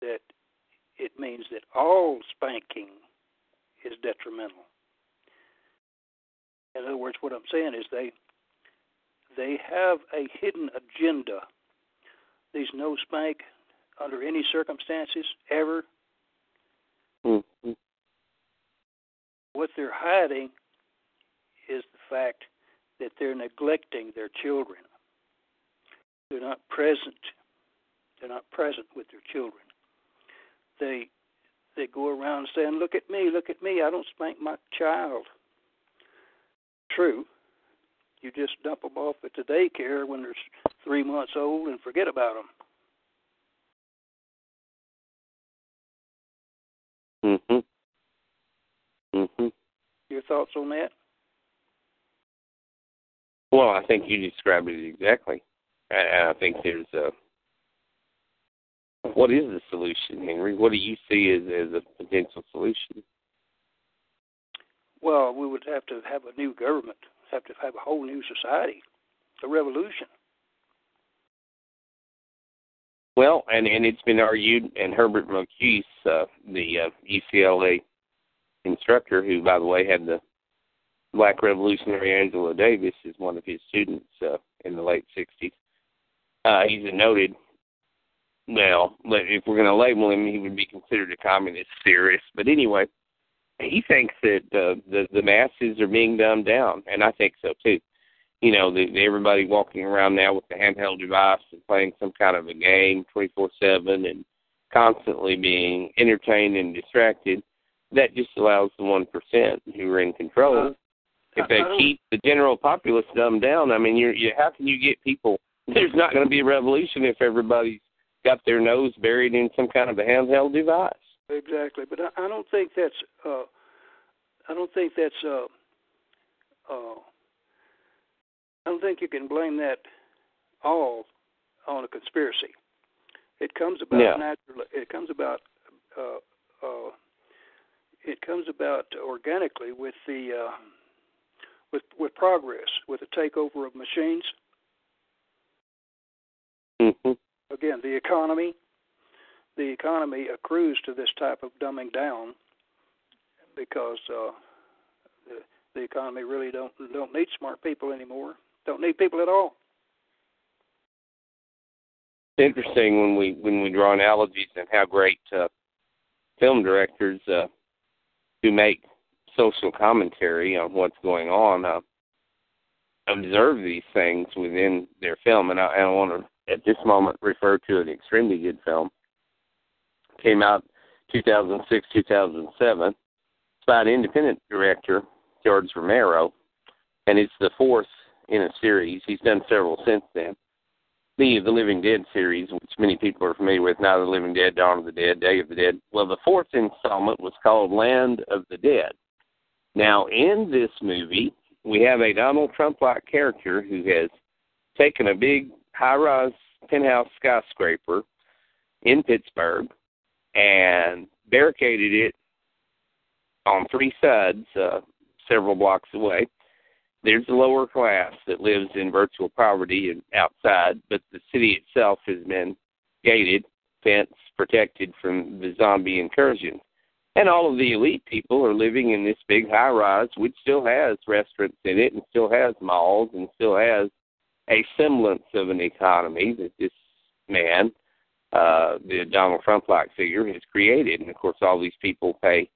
[SPEAKER 3] that it means that all spanking is detrimental. In other words, what I'm saying is they they have a hidden agenda. These no spank under any circumstances ever.
[SPEAKER 2] Mm-hmm.
[SPEAKER 3] What they're hiding is the fact that they're neglecting their children. They're not present. They're not present with their children. They they go around saying, "Look at me, look at me. I don't spank my child." True. You just dump them off at the daycare when they're three months old and forget about them.
[SPEAKER 2] Mhm. Mhm.
[SPEAKER 3] Your thoughts on that?
[SPEAKER 2] Well, I think you described it exactly, and I think there's a. What is the solution, Henry? What do you see as as a potential solution?
[SPEAKER 3] Well, we would have to have a new government, have to have a whole new society, a revolution.
[SPEAKER 2] Well, and and it's been argued, and Herbert Marcuse, uh, the uh, UCLA instructor, who by the way had the Black revolutionary Angela Davis, is one of his students uh, in the late '60s. Uh, he's a noted. Well, if we're going to label him, he would be considered a communist theorist. But anyway, he thinks that uh, the the masses are being dumbed down, and I think so too you know, the, everybody walking around now with the handheld device and playing some kind of a game 24/7 and constantly being entertained and distracted, that just allows the one percent who are in control. Uh, if they keep the general populace dumbed down, I mean, you're, you how can you get people? [laughs] There's not going to be a revolution if everybody's got their nose buried in some kind of a handheld device.
[SPEAKER 3] Exactly, but I, I don't think that's. uh I don't think that's. uh uh I don't think you can blame that all on a conspiracy. It comes about
[SPEAKER 2] yeah.
[SPEAKER 3] naturally. It comes about. Uh, uh, it comes about organically with the uh, with with progress, with the takeover of machines.
[SPEAKER 2] Mm-hmm.
[SPEAKER 3] Again, the economy. The economy accrues to this type of dumbing down because uh, the, the economy really don't don't need smart people anymore. Don't need people at all.
[SPEAKER 2] It's interesting when we when we draw analogies and how great uh, film directors uh, who make social commentary on what's going on uh, observe these things within their film. And I, I want to at this moment refer to an extremely good film. Came out 2006 2007. It's by an independent director George Romero, and it's the fourth in a series. He's done several since then. The The Living Dead series, which many people are familiar with, Now the Living Dead, Dawn of the Dead, Day of the Dead. Well, the fourth installment was called Land of the Dead. Now, in this movie, we have a Donald Trump like character who has taken a big high rise penthouse skyscraper in Pittsburgh and barricaded it on three sides, uh, several blocks away there's a lower class that lives in virtual poverty and outside, but the city itself has been gated, fenced, protected from the zombie incursion. And all of the elite people are living in this big high rise, which still has restaurants in it and still has malls and still has a semblance of an economy that this man, uh, the Donald Trump like figure, has created. And of course, all these people pay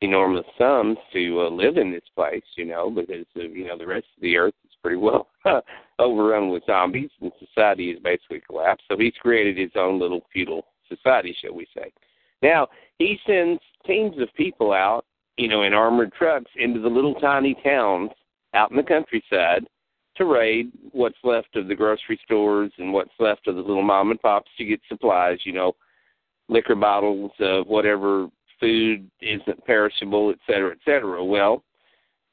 [SPEAKER 2] enormous sums to uh, live in this place, you know, because uh, you know the rest of the earth is pretty well [laughs] overrun with zombies, and society is basically collapsed. So he's created his own little feudal society, shall we say? Now he sends teams of people out, you know, in armored trucks into the little tiny towns out in the countryside to raid what's left of the grocery stores and what's left of the little mom and pops to get supplies, you know, liquor bottles, of whatever food isn't perishable, et cetera, et cetera. Well,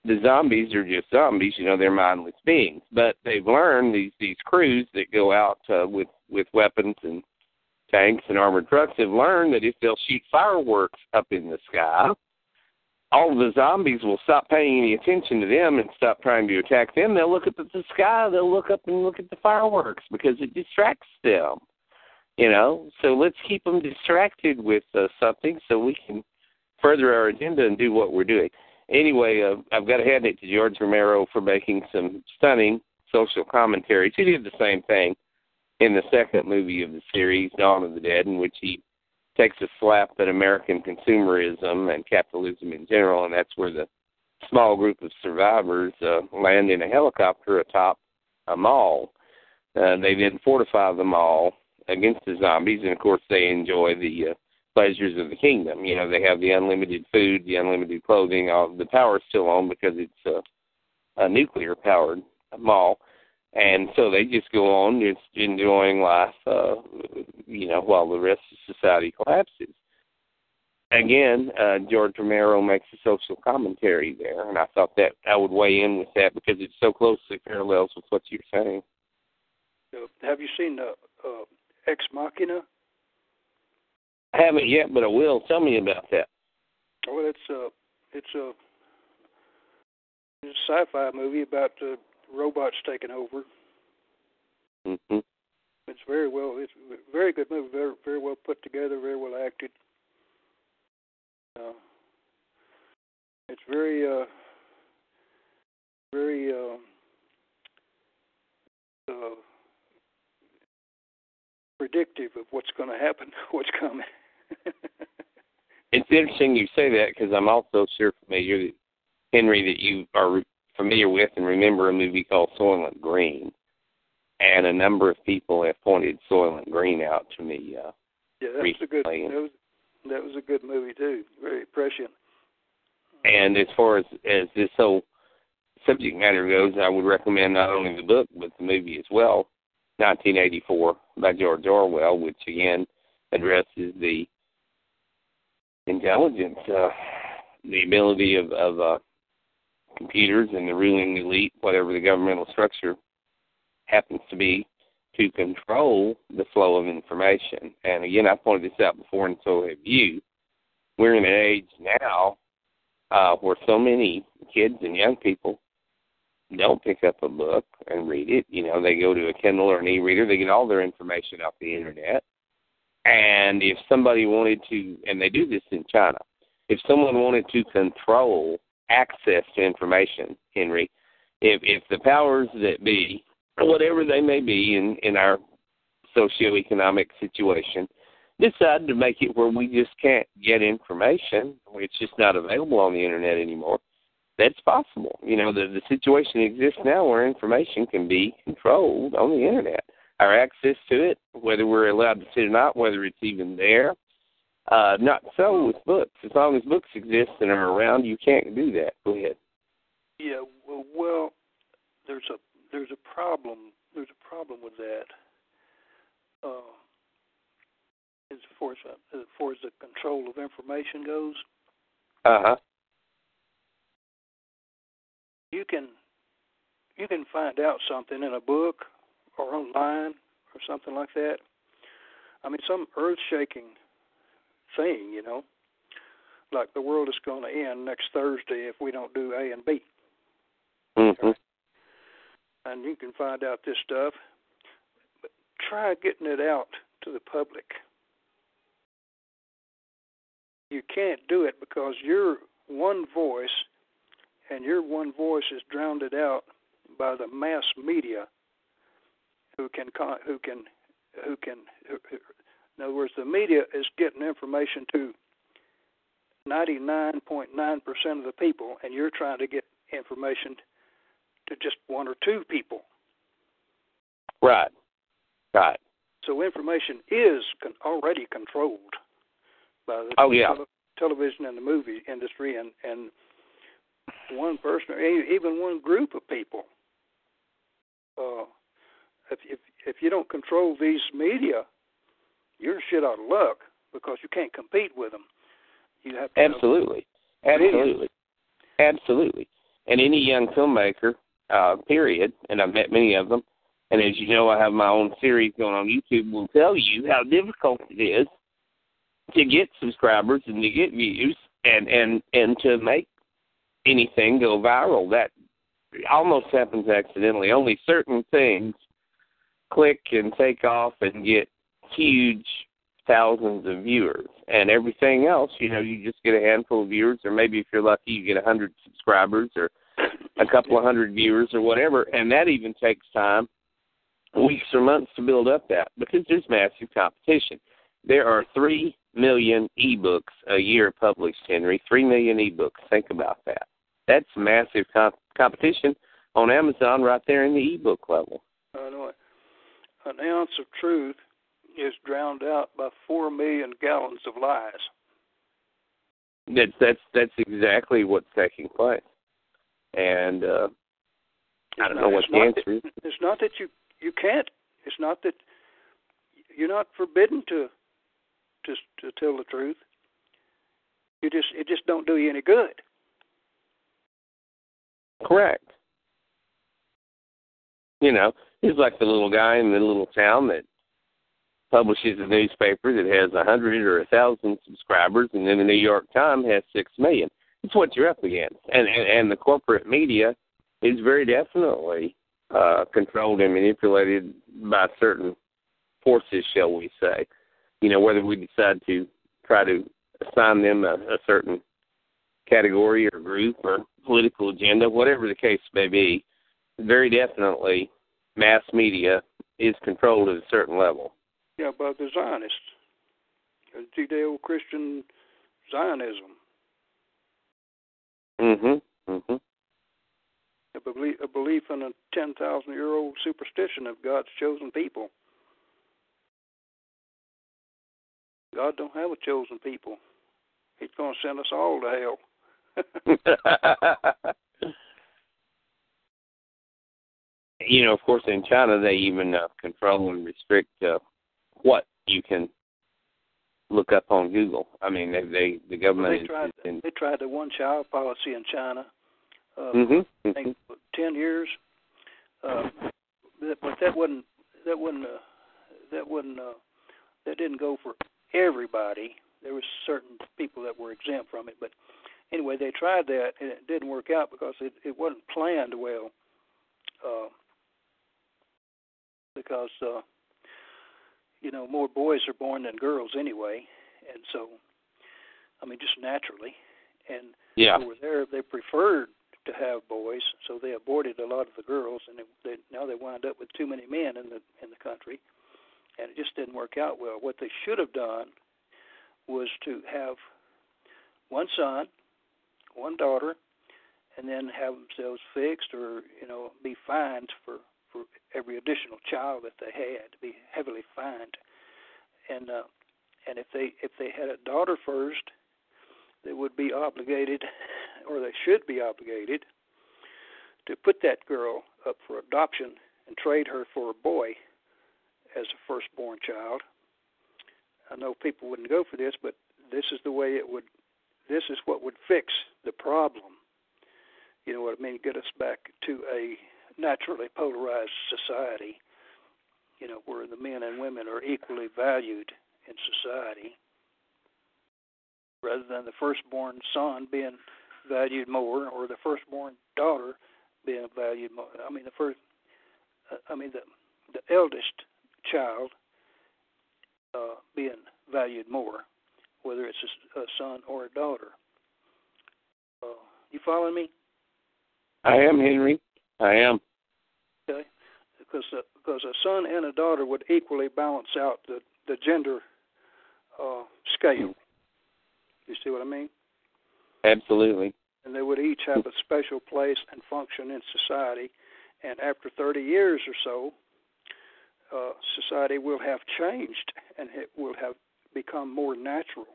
[SPEAKER 2] the zombies are just zombies, you know, they're mindless beings. But they've learned these these crews that go out uh, with with weapons and tanks and armored trucks have learned that if they'll shoot fireworks up in the sky, all the zombies will stop paying any attention to them and stop trying to attack them. They'll look up at the sky, they'll look up and look at the fireworks because it distracts them. You know, so let's keep them distracted with uh, something so we can further our agenda and do what we're doing. Anyway, uh, I've got to hand it to George Romero for making some stunning social commentaries. He did the same thing in the second movie of the series, Dawn of the Dead, in which he takes a slap at American consumerism and capitalism in general, and that's where the small group of survivors uh, land in a helicopter atop a mall. Uh, they then fortify the mall against the zombies, and of course they enjoy the uh, pleasures of the kingdom. You know, they have the unlimited food, the unlimited clothing. All the power's still on because it's a, a nuclear powered mall and so they just go on just enjoying life, uh, you know, while the rest of society collapses. Again, uh, George Romero makes a social commentary there, and I thought that I would weigh in with that because it so closely parallels with what you're saying.
[SPEAKER 3] Uh, have you seen the uh, Ex Machina?
[SPEAKER 2] I haven't yet, but I will. Tell me about that.
[SPEAKER 3] Well, it's a it's a, it's a sci-fi movie about uh, robots taking over.
[SPEAKER 2] Mm-hmm.
[SPEAKER 3] It's very well. It's a very good movie. Very very well put together. Very well acted. Uh, it's very uh, very uh, uh, predictive of what's going to happen, [laughs] what's coming.
[SPEAKER 2] it's interesting you say that because I'm also sure familiar, Henry, that you are familiar with and remember a movie called Soylent Green, and a number of people have pointed Soylent Green out to me. Uh,
[SPEAKER 3] yeah, that was a good. That was that was a good movie too. Very prescient.
[SPEAKER 2] And as far as as this whole subject matter goes, I would recommend not only the book but the movie as well. 1984 by George Orwell, which again addresses the intelligence, uh, the ability of, of uh, computers and the ruling elite, whatever the governmental structure happens to be, to control the flow of information. And again, I pointed this out before, and so have you. We're in an age now uh, where so many kids and young people don't pick up a book and read it. You know, they go to a Kindle or an e-reader. They get all their information off the internet. And if somebody wanted to, and they do this in China, if someone wanted to control access to information, Henry. If if the powers that be, whatever they may be in in our socioeconomic situation, decide to make it where we just can't get information, it's just not available on the internet anymore. That's possible. You know, the the situation exists now where information can be controlled on the internet. Our access to it, whether we're allowed to see it or not, whether it's even there, uh, not so with books. As long as books exist and are around, you can't do that. Go ahead.
[SPEAKER 3] Yeah, well, well, there's a there's a problem. There's a problem with that. Uh, as far as as far as the control of information goes.
[SPEAKER 2] Uh huh.
[SPEAKER 3] You can you can find out something in a book or online or something like that. I mean, some earth-shaking thing, you know. Like the world is going to end next Thursday if we don't do A and B.
[SPEAKER 2] Mm-hmm.
[SPEAKER 3] And you can find out this stuff. But try getting it out to the public. you can't do it because your one voice and your one voice is drowned out by the mass media who can who can who can in other words the media is getting information to 99.9% of the people and you're trying to get information to just one or two people.
[SPEAKER 2] Right. Right.
[SPEAKER 3] So information is con- already controlled by the
[SPEAKER 2] oh, yeah.
[SPEAKER 3] tele- television and the movie industry and and one person or even one group of people. Uh if if if you don't control these media you're shit out of luck because you can't compete with them. You have
[SPEAKER 2] absolutely. absolutely. Absolutely. And any young filmmaker uh period and i've met many of them and as you know i have my own series going on youtube will tell you how difficult it is to get subscribers and to get views and and and to make anything go viral that almost happens accidentally only certain things click and take off and get huge thousands of viewers and everything else you know you just get a handful of viewers or maybe if you're lucky you get a hundred subscribers or a couple of hundred viewers or whatever and that even takes time weeks or months to build up that because there's massive competition there are three million ebooks a year published, Henry. Three million ebooks. Think about that. That's massive comp- competition on Amazon right there in the ebook level.
[SPEAKER 3] I know it. An ounce of truth is drowned out by four million gallons of lies.
[SPEAKER 2] That's that's that's exactly what's taking place, and uh, I don't know what the answer
[SPEAKER 3] is. It's not that you you can't. It's not that you're not forbidden to to to tell the truth. You just it just don't do you any good.
[SPEAKER 2] Correct. You know, he's like the little guy in the little town that publishes a newspaper that has a hundred or a thousand subscribers, and then the New York Times has six million. It's what you're up against, and and, and the corporate media is very definitely uh, controlled and manipulated by certain forces, shall we say you know, whether we decide to try to assign them a, a certain category or group or political agenda, whatever the case may be, very definitely mass media is controlled at a certain level.
[SPEAKER 3] Yeah, by the Zionists, Judeo-Christian Zionism.
[SPEAKER 2] Mhm. Mhm.
[SPEAKER 3] A belief, a belief in a ten thousand year old superstition of God's chosen people. God don't have a chosen people. He's going to send us all to
[SPEAKER 2] hell. You know, of course, in China, they even uh, control and restrict uh, what you can look up on Google. I mean, they, they the government
[SPEAKER 3] well, they tried,
[SPEAKER 2] is, in,
[SPEAKER 3] they tried the one-child policy in China. Uh,
[SPEAKER 2] mm-hmm,
[SPEAKER 3] I think
[SPEAKER 2] mm-hmm.
[SPEAKER 3] ten years, uh, but that wasn't that wasn't uh, that wasn't uh, that didn't go for everybody. There was certain people that were exempt from it, but anyway, they tried that and it didn't work out because it it wasn't planned well. Uh, because uh, you know more boys are born than girls anyway, and so I mean just naturally, and
[SPEAKER 2] yeah.
[SPEAKER 3] over there they preferred to have boys, so they aborted a lot of the girls, and they, they now they wind up with too many men in the in the country and it just didn't work out well. What they should have done was to have one son, one daughter, and then have themselves fixed or you know be fined for for every additional child that they had to be heavily fined and uh and if they if they had a daughter first they would be obligated or they should be obligated to put that girl up for adoption and trade her for a boy as a firstborn child. I know people wouldn't go for this, but this is the way it would. This is what would fix the problem. You know what I mean? Get us back to a naturally polarized society. You know where the men and women are equally valued in society, rather than the firstborn son being valued more, or the firstborn daughter being valued more. I mean the first. I mean the the eldest child uh, being valued more, whether it's a, a son or a daughter. Uh, you following me?
[SPEAKER 2] I am Henry. I am.
[SPEAKER 3] Okay, because uh, because a son and a daughter would equally balance out the the gender uh, scale. You see what I mean?
[SPEAKER 2] Absolutely.
[SPEAKER 3] And they would each have a special place and function in society. And after 30 years or so, uh, society will have changed and it will have become more natural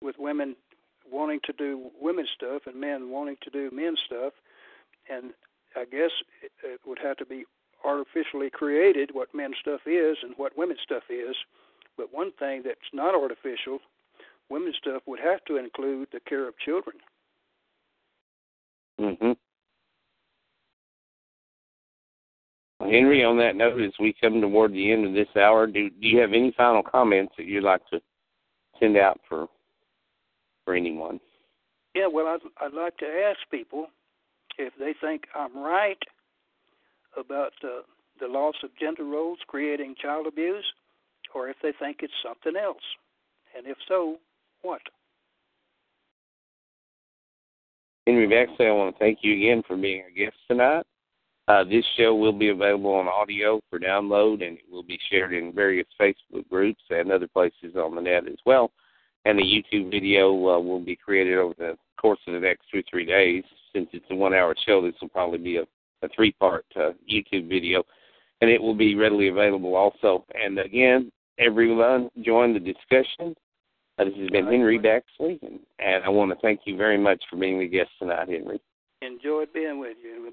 [SPEAKER 3] with women wanting to do women's stuff and men wanting to do men's stuff. And I guess it, would have to be artificially created what men's stuff is and what women's stuff is. But one thing that's not artificial, women's stuff would have to include the care of children.
[SPEAKER 2] Mhm. Henry, on that note, as we come toward the end of this hour, do do you have any final comments that you'd like to send out for for anyone?
[SPEAKER 3] Yeah, well, I'd, I'd like to ask people if they think I'm right about uh, the loss of gender roles creating child abuse, or if they think it's something else, and if so, what?
[SPEAKER 2] Henry Baxley, I want to thank you again for being our guest tonight. Uh, this show will be available on audio for download, and it will be shared in various Facebook groups and other places on the net as well. And the YouTube video uh, will be created over the course of the next two three days. Since it's a one-hour show, this will probably be a, a three-part uh, YouTube video, and it will be readily available also. And again, everyone join the discussion. Uh, this has been Henry Baxley, and, and I want to thank you very much for being the guest tonight, Henry.
[SPEAKER 3] Enjoyed being with you.